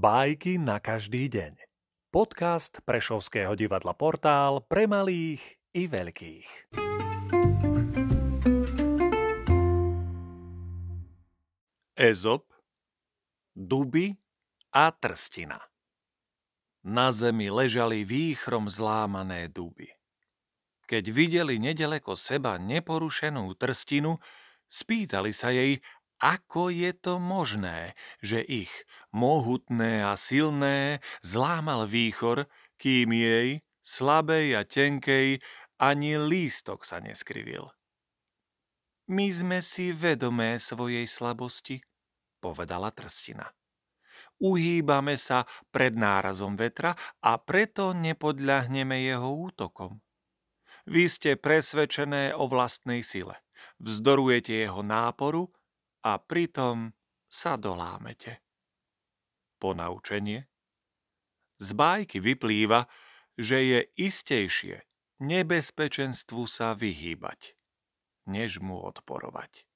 Bajky na každý deň. Podcast Prešovského divadla Portál pre malých i veľkých. Ezop, duby a trstina. Na zemi ležali výchrom zlámané duby. Keď videli nedaleko seba neporušenú trstinu, spýtali sa jej, ako je to možné, že ich, mohutné a silné, zlámal výchor, kým jej, slabej a tenkej, ani lístok sa neskrivil. My sme si vedomé svojej slabosti, povedala trstina. Uhýbame sa pred nárazom vetra a preto nepodľahneme jeho útokom. Vy ste presvedčené o vlastnej sile. Vzdorujete jeho náporu a pritom sa dolámete. Ponaučenie? Z bájky vyplýva, že je istejšie nebezpečenstvu sa vyhýbať, než mu odporovať.